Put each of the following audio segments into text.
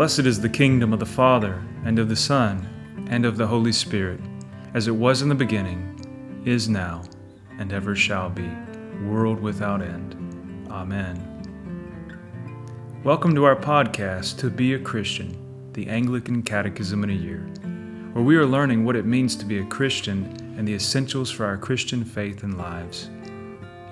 Blessed is the kingdom of the Father, and of the Son, and of the Holy Spirit, as it was in the beginning, is now, and ever shall be, world without end. Amen. Welcome to our podcast, To Be a Christian, the Anglican Catechism in a Year, where we are learning what it means to be a Christian and the essentials for our Christian faith and lives.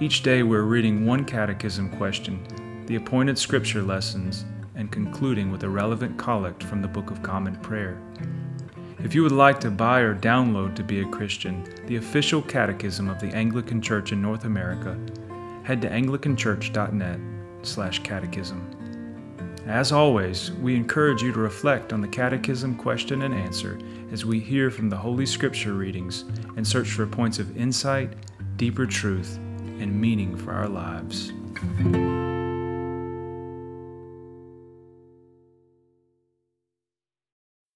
Each day we're reading one catechism question, the appointed scripture lessons, and concluding with a relevant collect from the Book of Common Prayer. If you would like to buy or download To Be a Christian, the official catechism of the Anglican Church in North America, head to anglicanchurch.net slash catechism. As always, we encourage you to reflect on the catechism question and answer as we hear from the Holy Scripture readings and search for points of insight, deeper truth, and meaning for our lives.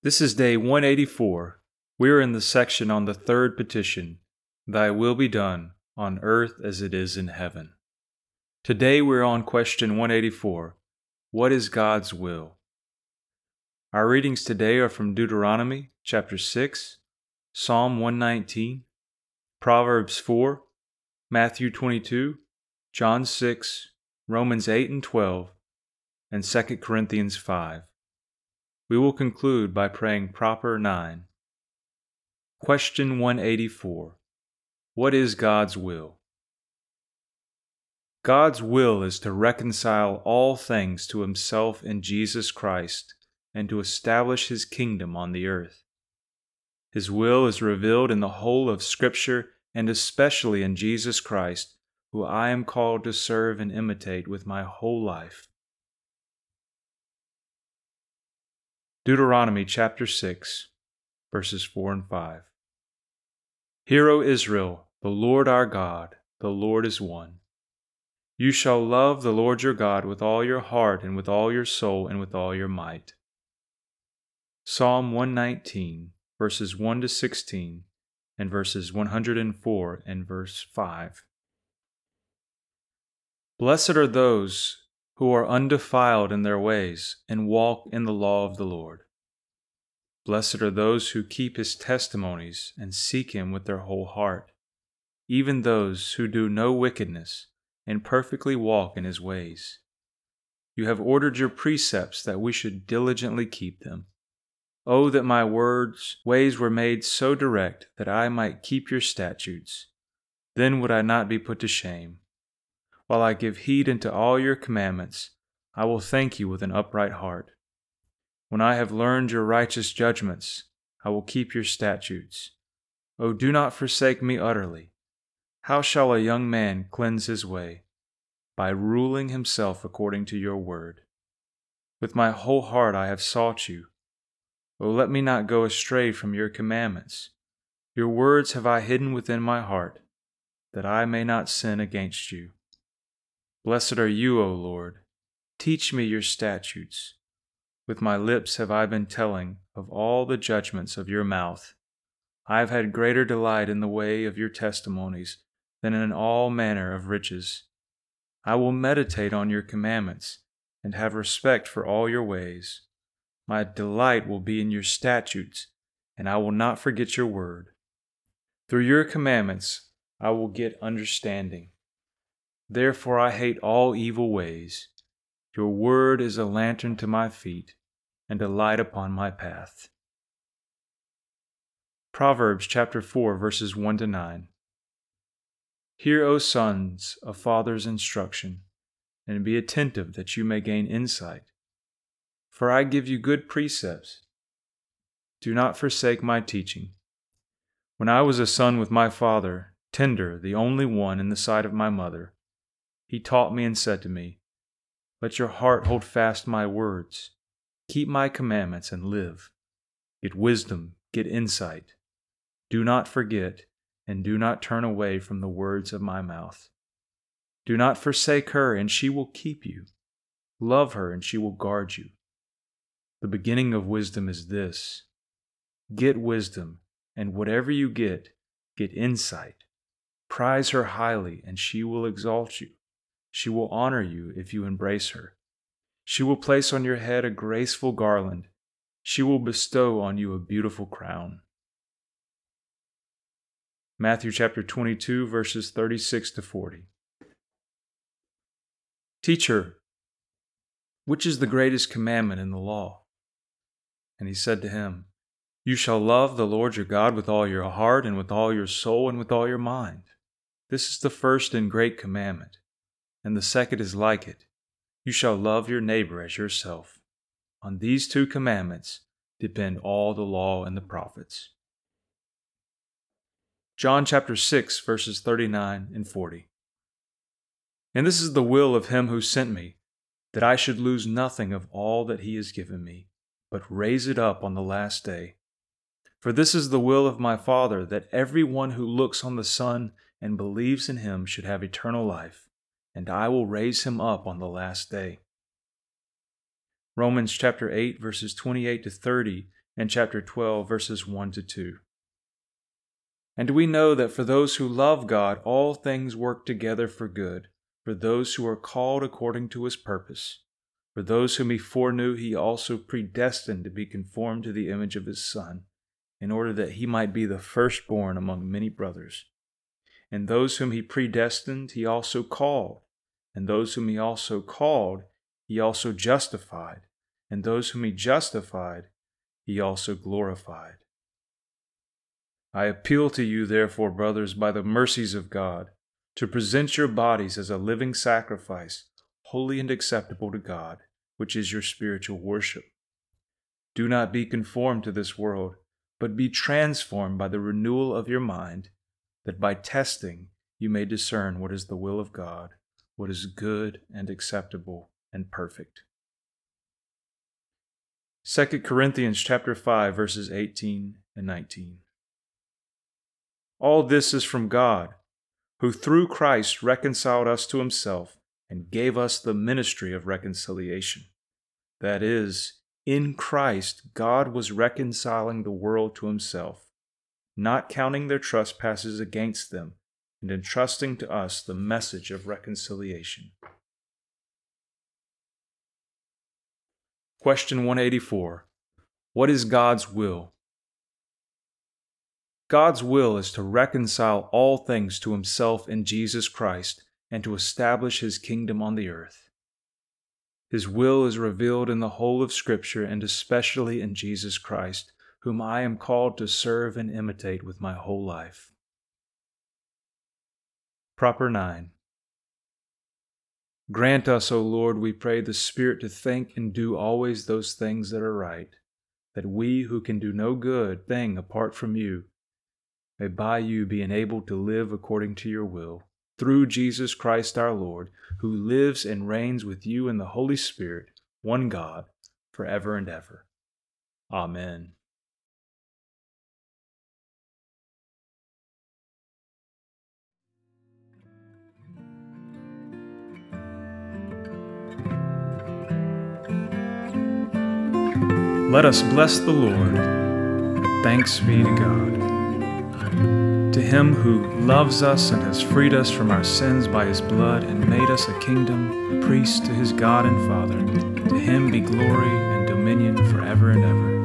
This is day 184. We are in the section on the third petition Thy will be done, on earth as it is in heaven. Today we're on question 184 What is God's will? Our readings today are from Deuteronomy chapter 6, Psalm 119, Proverbs 4, Matthew 22, John 6, Romans 8 and 12, and 2 Corinthians 5. We will conclude by praying Proper 9. Question 184 What is God's will? God's will is to reconcile all things to Himself in Jesus Christ and to establish His kingdom on the earth. His will is revealed in the whole of Scripture and especially in Jesus Christ, who I am called to serve and imitate with my whole life. Deuteronomy chapter 6, verses 4 and 5. Hear, O Israel, the Lord our God, the Lord is one. You shall love the Lord your God with all your heart, and with all your soul, and with all your might. Psalm 119, verses 1 to 16 and verses 104 and verse 5. Blessed are those who are undefiled in their ways and walk in the law of the Lord. Blessed are those who keep his testimonies and seek him with their whole heart, even those who do no wickedness and perfectly walk in his ways. You have ordered your precepts that we should diligently keep them. Oh, that my words, ways were made so direct that I might keep your statutes. Then would I not be put to shame. While I give heed unto all your commandments, I will thank you with an upright heart. When I have learned your righteous judgments, I will keep your statutes. Oh, do not forsake me utterly. How shall a young man cleanse his way? By ruling himself according to your word. With my whole heart I have sought you. O let me not go astray from your commandments. Your words have I hidden within my heart, that I may not sin against you. Blessed are you, O Lord. Teach me your statutes. With my lips have I been telling of all the judgments of your mouth. I have had greater delight in the way of your testimonies than in all manner of riches. I will meditate on your commandments and have respect for all your ways. My delight will be in your statutes, and I will not forget your word. Through your commandments I will get understanding. Therefore I hate all evil ways. Your word is a lantern to my feet and a light upon my path. Proverbs chapter 4 verses 1 to 9. Hear, O sons, a father's instruction, and be attentive that you may gain insight for I give you good precepts. Do not forsake my teaching. When I was a son with my father, tender, the only one in the sight of my mother, he taught me and said to me, Let your heart hold fast my words. Keep my commandments and live. Get wisdom, get insight. Do not forget, and do not turn away from the words of my mouth. Do not forsake her, and she will keep you. Love her, and she will guard you. The beginning of wisdom is this get wisdom, and whatever you get, get insight. Prize her highly, and she will exalt you. She will honor you if you embrace her. She will place on your head a graceful garland. She will bestow on you a beautiful crown. Matthew chapter 22, verses 36 to 40. Teacher, which is the greatest commandment in the law? And he said to him, You shall love the Lord your God with all your heart, and with all your soul, and with all your mind. This is the first and great commandment. And the second is like it You shall love your neighbor as yourself. On these two commandments depend all the law and the prophets. John chapter 6, verses 39 and 40. And this is the will of him who sent me, that I should lose nothing of all that he has given me, but raise it up on the last day. For this is the will of my Father, that every one who looks on the Son and believes in him should have eternal life, and I will raise him up on the last day. Romans chapter 8, verses 28 to 30, and chapter 12, verses 1 to 2. And we know that for those who love God, all things work together for good, for those who are called according to his purpose. For those whom he foreknew, he also predestined to be conformed to the image of his Son, in order that he might be the firstborn among many brothers. And those whom he predestined, he also called. And those whom he also called, he also justified. And those whom he justified, he also glorified. I appeal to you, therefore, brothers, by the mercies of God, to present your bodies as a living sacrifice, holy and acceptable to God, which is your spiritual worship. Do not be conformed to this world, but be transformed by the renewal of your mind, that by testing you may discern what is the will of God, what is good and acceptable and perfect. 2 Corinthians chapter 5 verses 18 and 19. All this is from God, who through Christ reconciled us to himself and gave us the ministry of reconciliation. That is, in Christ, God was reconciling the world to himself, not counting their trespasses against them, and entrusting to us the message of reconciliation. Question 184 What is God's will? God's will is to reconcile all things to himself in Jesus Christ and to establish his kingdom on the earth. His will is revealed in the whole of Scripture and especially in Jesus Christ, whom I am called to serve and imitate with my whole life. Proper 9. Grant us, O Lord, we pray, the Spirit to think and do always those things that are right, that we who can do no good thing apart from you may by you be enabled to live according to your will, through Jesus Christ our Lord, who lives and reigns with you in the Holy Spirit, one God, for ever and ever. Amen. Let us bless the Lord. Thanks be to God. To him who loves us and has freed us from our sins by his blood and made us a kingdom, a priest to his God and Father, to him be glory and dominion forever and ever.